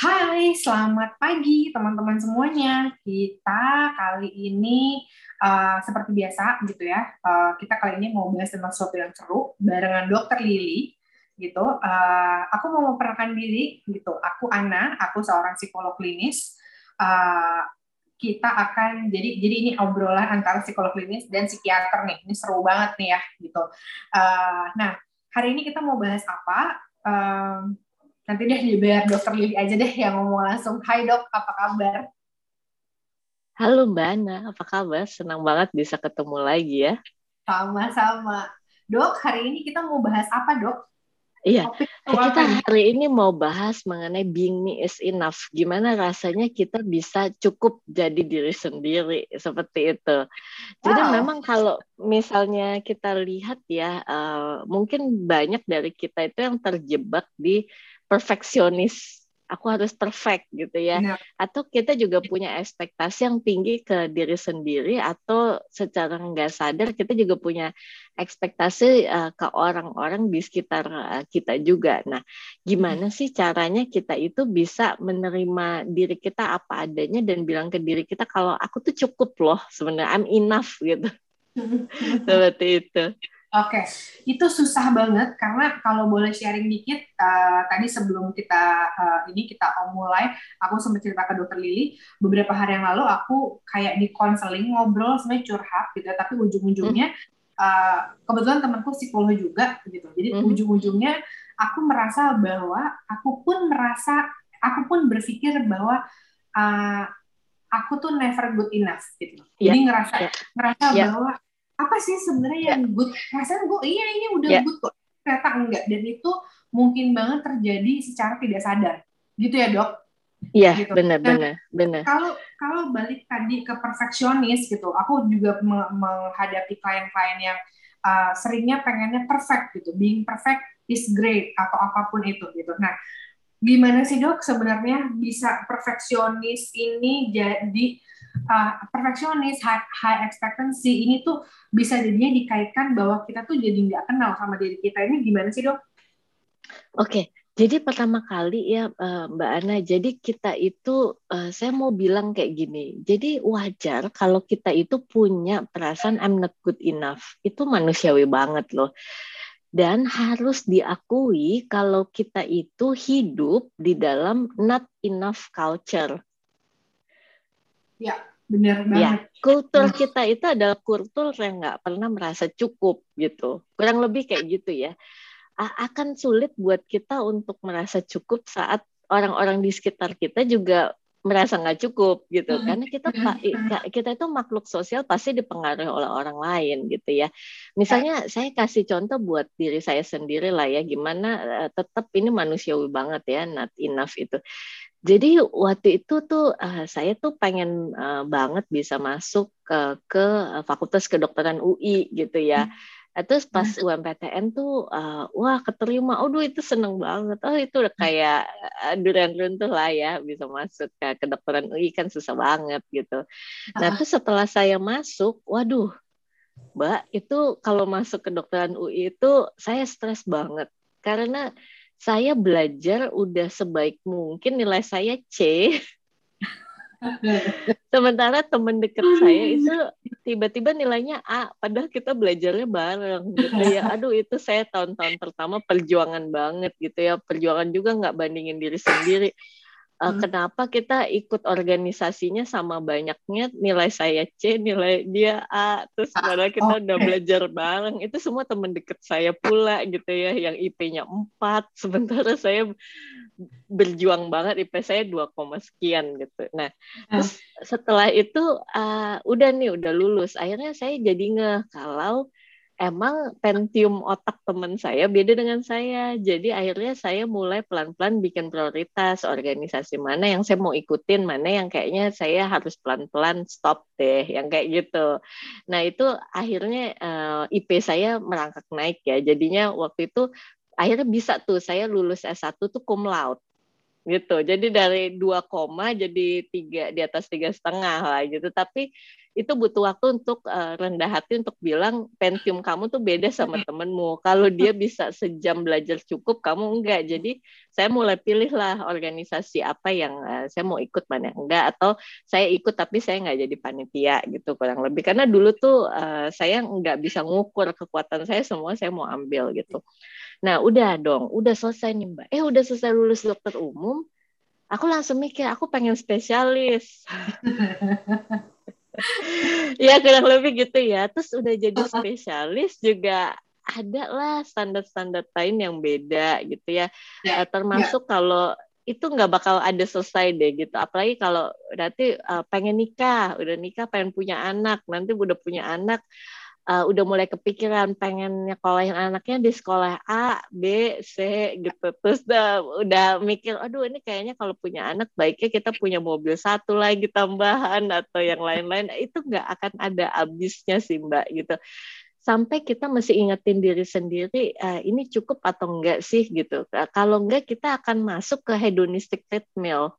Hai, selamat pagi teman-teman semuanya. Kita kali ini uh, seperti biasa gitu ya. Uh, kita kali ini mau bahas tentang sesuatu yang seru barengan Dokter Lili gitu. Uh, aku mau memperkenalkan diri gitu. Aku Ana, aku seorang psikolog klinis. Uh, kita akan jadi jadi ini obrolan antara psikolog klinis dan psikiater nih. Ini seru banget nih ya gitu. Uh, nah, hari ini kita mau bahas apa? Uh, nanti deh biar dokter Lili aja deh yang ngomong langsung. Hai dok, apa kabar? Halo Mbak Ana, apa kabar? Senang banget bisa ketemu lagi ya. Sama-sama. Dok, hari ini kita mau bahas apa dok? Iya, kita hari ini mau bahas mengenai being me is enough. Gimana rasanya kita bisa cukup jadi diri sendiri seperti itu. Jadi wow. memang kalau misalnya kita lihat ya, uh, mungkin banyak dari kita itu yang terjebak di perfeksionis aku harus perfect gitu ya. Benar. Atau kita juga punya ekspektasi yang tinggi ke diri sendiri atau secara nggak sadar kita juga punya ekspektasi uh, ke orang-orang di sekitar uh, kita juga. Nah, gimana hmm. sih caranya kita itu bisa menerima diri kita apa adanya dan bilang ke diri kita kalau aku tuh cukup loh sebenarnya I'm enough gitu. Seperti itu. Oke, okay. itu susah banget karena kalau boleh sharing dikit, uh, tadi sebelum kita uh, ini kita mulai, aku sempat cerita ke dokter Lili, beberapa hari yang lalu aku kayak di konseling ngobrol sebenarnya curhat gitu, ya, tapi ujung-ujungnya uh, kebetulan temanku psikolog juga gitu, jadi mm-hmm. ujung-ujungnya aku merasa bahwa aku pun merasa, aku pun berpikir bahwa uh, aku tuh never good enough gitu, yeah. jadi ngerasa yeah. ngerasa yeah. bahwa apa sih sebenarnya yeah. yang good rasanya gue iya ini udah yeah. good kok ternyata enggak dan itu mungkin banget terjadi secara tidak sadar gitu ya dok Iya, gitu. benar, benar, benar. Kalau kalau balik tadi ke perfeksionis gitu, aku juga me menghadapi klien-klien yang uh, seringnya pengennya perfect gitu, being perfect is great atau apa pun itu gitu. Nah, gimana sih dok sebenarnya bisa perfeksionis ini jadi uh, perfeksionis, high, high expectancy ini tuh bisa jadinya dikaitkan bahwa kita tuh jadi nggak kenal sama diri kita ini gimana sih dok? Oke, okay. jadi pertama kali ya uh, Mbak Ana, jadi kita itu uh, saya mau bilang kayak gini, jadi wajar kalau kita itu punya perasaan I'm not good enough, itu manusiawi banget loh. Dan harus diakui kalau kita itu hidup di dalam not enough culture Ya, benar ya, banget. Ya, kultur nah. kita itu adalah kultur yang nggak pernah merasa cukup gitu. Kurang lebih kayak gitu ya. Akan sulit buat kita untuk merasa cukup saat orang-orang di sekitar kita juga merasa nggak cukup gitu hmm. karena kita kita itu makhluk sosial pasti dipengaruhi oleh orang lain gitu ya misalnya saya kasih contoh buat diri saya sendiri lah ya gimana uh, tetap ini manusiawi banget ya not enough itu jadi waktu itu tuh uh, saya tuh pengen uh, banget bisa masuk ke ke Fakultas Kedokteran UI gitu ya. Hmm. Terus pas hmm. UMPTN tuh uh, wah keterima, aduh itu seneng banget. Oh itu udah hmm. kayak uh, durian runtuh lah ya bisa masuk ke kedokteran UI kan susah banget gitu. Nah terus setelah saya masuk, waduh, Mbak itu kalau masuk kedokteran UI itu saya stres banget karena saya belajar udah sebaik mungkin nilai saya C. Sementara teman dekat saya itu tiba-tiba nilainya A, padahal kita belajarnya bareng gitu ya. Aduh itu saya tahun-tahun pertama perjuangan banget gitu ya. Perjuangan juga nggak bandingin diri sendiri uh, hmm. kenapa kita ikut organisasinya sama banyaknya nilai saya C nilai dia A terus ah, padahal kita okay. udah belajar bareng itu semua teman deket saya pula gitu ya yang IP-nya 4 sementara saya berjuang banget IP saya 2, sekian gitu nah hmm. terus setelah itu uh, udah nih udah lulus akhirnya saya jadi nge kalau emang pentium otak teman saya beda dengan saya. Jadi akhirnya saya mulai pelan-pelan bikin prioritas organisasi mana yang saya mau ikutin, mana yang kayaknya saya harus pelan-pelan stop deh, yang kayak gitu. Nah itu akhirnya uh, eh, IP saya merangkak naik ya. Jadinya waktu itu akhirnya bisa tuh saya lulus S1 tuh cum laude gitu. Jadi dari dua koma jadi tiga di atas tiga setengah lah gitu. Tapi itu butuh waktu untuk uh, rendah hati untuk bilang Pentium kamu tuh beda sama temenmu. Kalau dia bisa sejam belajar cukup, kamu enggak. Jadi saya mulai pilih lah organisasi apa yang uh, saya mau ikut mana enggak atau saya ikut tapi saya enggak jadi panitia gitu kurang lebih. Karena dulu tuh uh, saya enggak bisa ngukur kekuatan saya semua saya mau ambil gitu. Nah udah dong, udah selesai nih mbak. Eh udah selesai lulus dokter umum, aku langsung mikir aku pengen spesialis. ya kurang lebih gitu ya. Terus udah jadi spesialis juga ada lah standar-standar lain yang beda gitu ya. ya. Uh, termasuk ya. kalau itu nggak bakal ada selesai deh gitu. Apalagi kalau berarti uh, pengen nikah, udah nikah pengen punya anak, nanti udah punya anak uh, udah mulai kepikiran pengen nyekolahin anaknya di sekolah A, B, C gitu. Terus udah udah mikir, aduh ini kayaknya kalau punya anak baiknya kita punya mobil satu lagi tambahan atau yang lain-lain. Itu nggak akan ada habisnya sih Mbak gitu. Sampai kita mesti ingetin diri sendiri, uh, ini cukup atau enggak sih gitu. Kalau enggak kita akan masuk ke hedonistic treadmill